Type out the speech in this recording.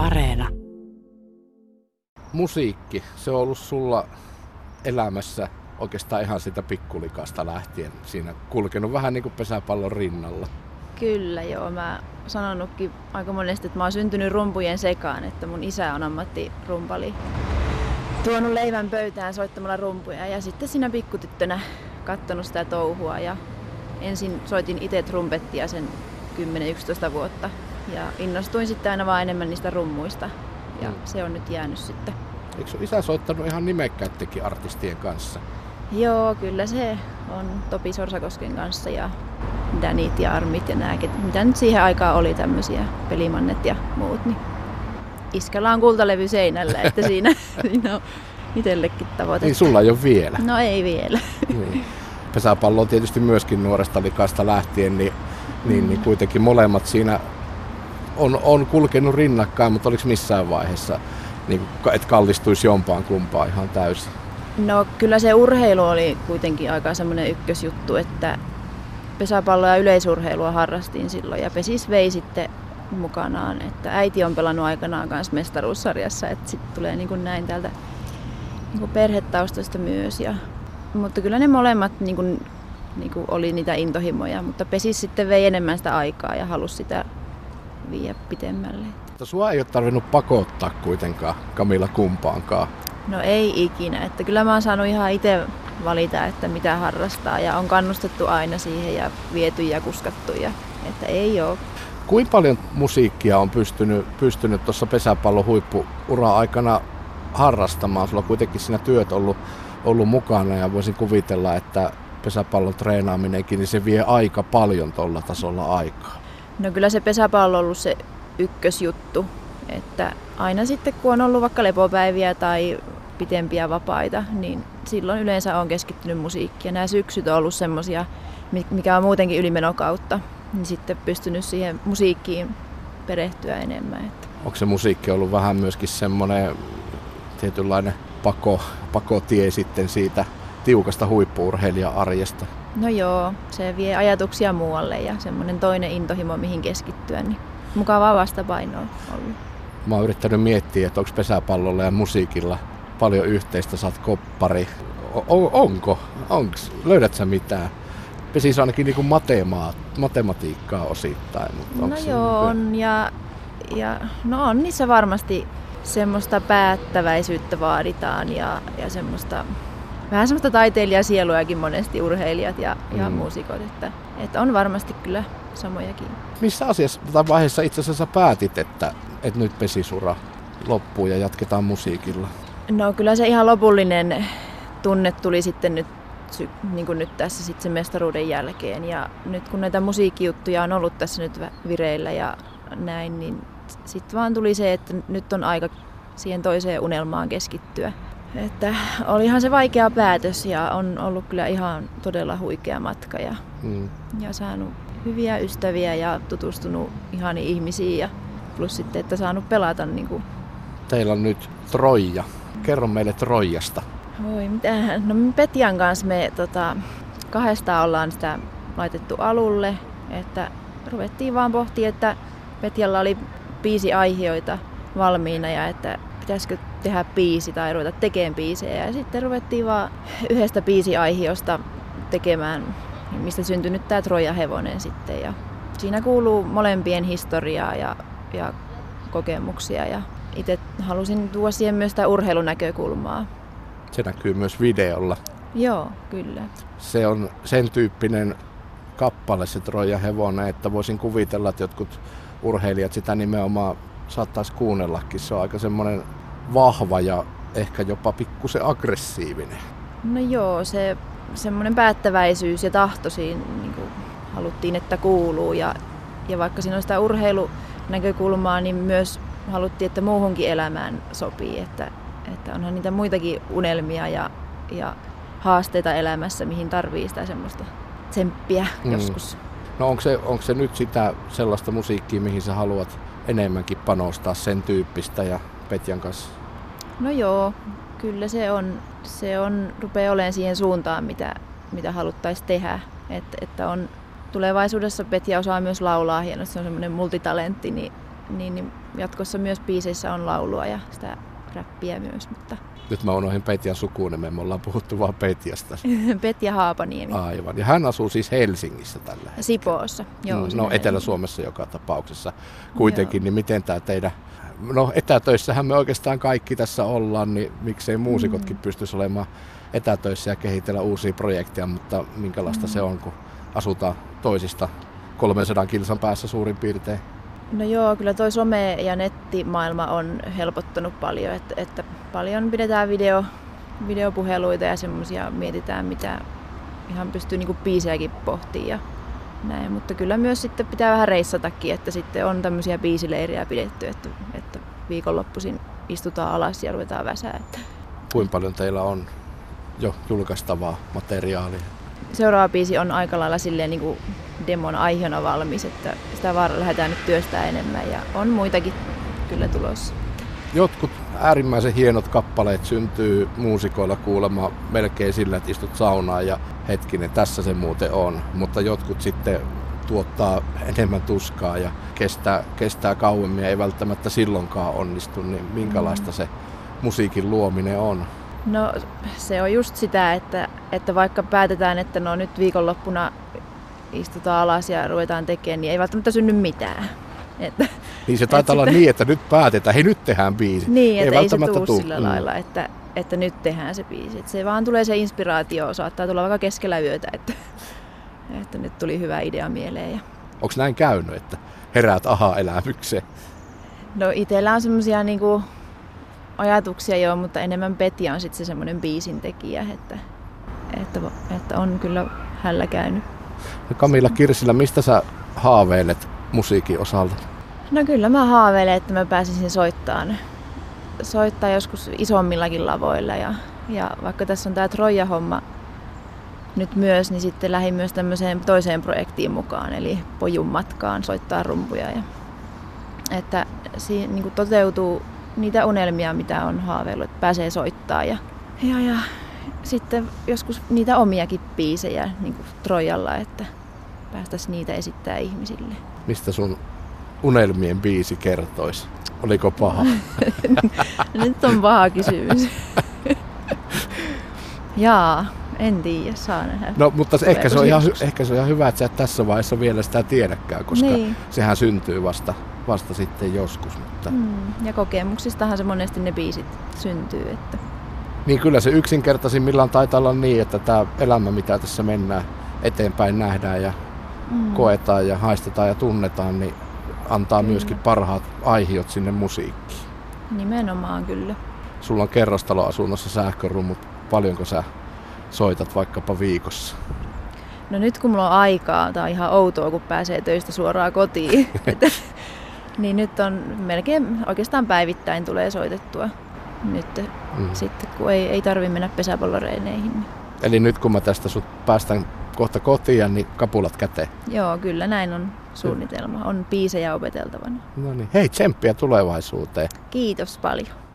Areena. Musiikki, se on ollut sulla elämässä oikeastaan ihan sitä pikkulikasta lähtien. Siinä kulkenut vähän niin kuin pesäpallon rinnalla. Kyllä joo, mä sanonutkin aika monesti, että mä oon syntynyt rumpujen sekaan, että mun isä on ammattirumpali. Tuonut leivän pöytään soittamalla rumpuja ja sitten siinä pikkutyttönä kattonut sitä touhua ja ensin soitin itse trumpettia sen 10-11 vuotta ja innostuin sitten aina vaan enemmän niistä rummuista ja mm. se on nyt jäänyt sitten. Eikö sun isä soittanut ihan nimekkäittekin artistien kanssa? Joo, kyllä se on Topi Sorsakosken kanssa ja Danit ja Armit ja nää, mitä nyt siihen aikaan oli tämmöisiä pelimannet ja muut, niin iskällä on kultalevy seinällä, että siinä, siinä on itsellekin tavoite. Niin sulla ei ole vielä. No ei vielä. Niin. Pesäpallo on tietysti myöskin nuoresta likasta lähtien, niin, niin, niin kuitenkin molemmat siinä on, on kulkenut rinnakkain, mutta oliko missään vaiheessa, niin, että kallistuisi jompaan kumpaan ihan täysin? No kyllä se urheilu oli kuitenkin aika semmoinen ykkösjuttu, että pesäpalloa ja yleisurheilua harrastin silloin ja pesis vei sitten mukanaan. Että äiti on pelannut aikanaan myös mestaruussarjassa, että sitten tulee niin kuin näin täältä niin kuin perhetaustoista myös. Ja, mutta kyllä ne molemmat niin kuin, niin kuin oli niitä intohimoja, mutta pesis sitten vei enemmän sitä aikaa ja halusi sitä viiä pitemmälle. Mutta sua ei ole tarvinnut pakottaa kuitenkaan Kamilla kumpaankaan. No ei ikinä, että kyllä mä oon saanut ihan itse valita, että mitä harrastaa ja on kannustettu aina siihen ja viety ja kuskattu ja että ei ole. Kuinka paljon musiikkia on pystynyt, pystynyt tuossa pesäpallon huippuura aikana harrastamaan? Sulla on kuitenkin siinä työt ollut, ollut mukana ja voisin kuvitella, että pesäpallon treenaaminenkin, niin se vie aika paljon tuolla tasolla aikaa. No kyllä se pesäpallo on ollut se ykkösjuttu, että aina sitten kun on ollut vaikka lepopäiviä tai pitempiä vapaita, niin silloin yleensä on keskittynyt musiikkiin. Nämä syksyt on ollut semmoisia, mikä on muutenkin ylimenokautta, niin sitten pystynyt siihen musiikkiin perehtyä enemmän. Että. Onko se musiikki ollut vähän myöskin semmoinen tietynlainen pako, pakotie sitten siitä tiukasta huippuurheilija-arjesta? No joo, se vie ajatuksia muualle ja semmoinen toinen intohimo, mihin keskittyä, niin mukavaa vastapainoa ollut. Mä oon yrittänyt miettiä, että onko pesäpallolla ja musiikilla paljon yhteistä, oot koppari. O- onko? Onks? Löydät sä mitään? Siis ainakin niin matema- matematiikkaa osittain. Mutta no joo, on. Ja, ja, no on niissä varmasti semmoista päättäväisyyttä vaaditaan ja, ja semmoista vähän semmoista taiteilijasieluakin monesti urheilijat ja, mm. ja muusikot, että, että on varmasti kyllä samojakin. Missä asiassa tai vaiheessa itse asiassa päätit, että, että nyt pesisura loppuu ja jatketaan musiikilla? No kyllä se ihan lopullinen tunne tuli sitten nyt, niin kuin nyt tässä sitten sen mestaruuden jälkeen. Ja nyt kun näitä musiikkijuttuja on ollut tässä nyt vireillä ja näin, niin sitten vaan tuli se, että nyt on aika siihen toiseen unelmaan keskittyä. Että olihan se vaikea päätös ja on ollut kyllä ihan todella huikea matka ja, mm. ja saanut hyviä ystäviä ja tutustunut ihaniin ihmisiin ja plus sitten, että saanut pelata. Niin kuin... Teillä on nyt Troija. Kerro meille Troijasta. Oi, mitähän. No Petjan kanssa me tota, kahdesta ollaan sitä laitettu alulle, että ruvettiin vaan pohtia, että Petjalla oli biisi aiheita valmiina ja että pitäisikö tehdä biisi tai ruveta tekemään biisejä. Ja sitten ruvettiin vaan yhdestä biisiaihiosta tekemään, mistä syntyi nyt tämä Troja Hevonen sitten. Ja siinä kuuluu molempien historiaa ja, ja kokemuksia ja itse halusin tuoda siihen myös sitä urheilunäkökulmaa. Se näkyy myös videolla. Joo, kyllä. Se on sen tyyppinen kappale se Troja Hevonen, että voisin kuvitella, että jotkut urheilijat sitä nimenomaan saattaisi kuunnellakin. Se on aika semmoinen vahva ja ehkä jopa pikkusen aggressiivinen. No joo, se semmoinen päättäväisyys ja tahto siinä niin kuin haluttiin, että kuuluu. Ja, ja vaikka siinä on sitä urheilunäkökulmaa, niin myös haluttiin, että muuhunkin elämään sopii. Että, että onhan niitä muitakin unelmia ja, ja haasteita elämässä, mihin tarvii sitä semmoista tsemppiä mm. joskus. No onko se, onko se nyt sitä sellaista musiikkia, mihin sä haluat enemmänkin panostaa sen tyyppistä ja Petjan kanssa? No joo, kyllä se on. Se on, rupeaa olemaan siihen suuntaan, mitä, mitä haluttaisiin tehdä. Et, että on tulevaisuudessa Petja osaa myös laulaa hienosti, se on semmoinen multitalentti, niin niin, niin jatkossa myös biiseissä on laulua ja sitä räppiä myös. Mutta... Nyt mä unohdin Petjan sukunimen, me ollaan puhuttu vaan Petjasta. Petja Haapaniemi. Aivan. Ja hän asuu siis Helsingissä tällä hetkellä. Sipoossa, joo. Mm, no Etelä-Suomessa joka tapauksessa kuitenkin, joo. niin miten tämä teidän no etätöissähän me oikeastaan kaikki tässä ollaan, niin miksei muusikotkin mm. pystyisi olemaan etätöissä ja kehitellä uusia projekteja, mutta minkälaista mm. se on, kun asutaan toisista 300 kilsan päässä suurin piirtein? No joo, kyllä toi some- ja nettimaailma on helpottanut paljon, että, että paljon pidetään video, videopuheluita ja semmoisia mietitään, mitä ihan pystyy niinku biisejäkin pohtimaan ja näin. Mutta kyllä myös sitten pitää vähän reissatakin, että sitten on tämmöisiä biisileiriä pidetty, että, että viikonloppuisin istutaan alas ja ruvetaan väsää. Että... Kuinka paljon teillä on jo julkaistavaa materiaalia? Seuraava biisi on aika lailla silleen niin kuin demon aiheena valmis, että sitä vaan lähdetään nyt työstää enemmän ja on muitakin kyllä tulossa. Jotkut äärimmäisen hienot kappaleet syntyy muusikoilla kuulemma melkein sillä, että istut saunaan ja hetkinen, tässä se muuten on. Mutta jotkut sitten tuottaa enemmän tuskaa ja kestää, kestää kauemmin ja ei välttämättä silloinkaan onnistu, niin minkälaista mm. se musiikin luominen on? No se on just sitä, että, että vaikka päätetään, että no nyt viikonloppuna istutaan alas ja ruvetaan tekemään, niin ei välttämättä synny mitään. Että, niin se taitaa olla sitä... niin, että nyt päätetään, hei nyt tehdään biisi. Niin, ei että ei se tule tuu. sillä mm. lailla, että, että nyt tehdään se biisi. Että se vaan tulee se inspiraatio, saattaa tulla vaikka keskellä yötä, että, että nyt tuli hyvä idea mieleen. Ja... Onko näin käynyt, että heräät aha-elämykseen? No itsellä on semmoisia niinku ajatuksia jo, mutta enemmän Petja on sitten se semmoinen biisin tekijä, että, että, että on kyllä hällä käynyt. No Kamilla Kirsilä, mistä sä haaveilet musiikin osalta? No kyllä mä haaveilen, että mä pääsisin soittamaan, soittaa joskus isommillakin lavoilla ja, ja vaikka tässä on tämä Troja-homma nyt myös, niin sitten lähdin myös tämmöiseen toiseen projektiin mukaan, eli Pojun matkaan soittaa rumpuja. Ja, että siinä niin toteutuu niitä unelmia, mitä on haaveillut, että pääsee soittaa ja, ja, ja sitten joskus niitä omiakin biisejä niin kuin Trojalla, että päästäisiin niitä esittää ihmisille. Mistä sun unelmien biisi kertoisi? Oliko paha? Nyt on paha kysymys. Jaa, en tiedä, saa nähdä. No, mutta ehkä se, on ihan, ehkä se on ihan hyvä, että sä et tässä vaiheessa vielä sitä tiedäkään, koska niin. sehän syntyy vasta, vasta sitten joskus. Mutta... Mm, ja kokemuksistahan se monesti ne biisit syntyy. Että... Niin kyllä se yksinkertaisimmillaan taitaa olla niin, että tämä elämä, mitä tässä mennään eteenpäin nähdään ja mm. koetaan ja haistetaan ja tunnetaan, niin antaa kyllä. myöskin parhaat aihiot sinne musiikkiin. Nimenomaan kyllä. Sulla on kerrostaloasunnossa sähkörummut. Paljonko sä soitat vaikkapa viikossa? No nyt kun mulla on aikaa, tää on ihan outoa, kun pääsee töistä suoraan kotiin. niin nyt on melkein oikeastaan päivittäin tulee soitettua. Nyt mm. sitten kun ei, ei tarvi mennä pesäpalloreineihin. Eli nyt kun mä tästä sut päästän kohta kotiin, niin kapulat käteen. Joo, kyllä näin on suunnitelma. On biisejä opeteltavana. No niin, hei tsemppiä tulevaisuuteen. Kiitos paljon.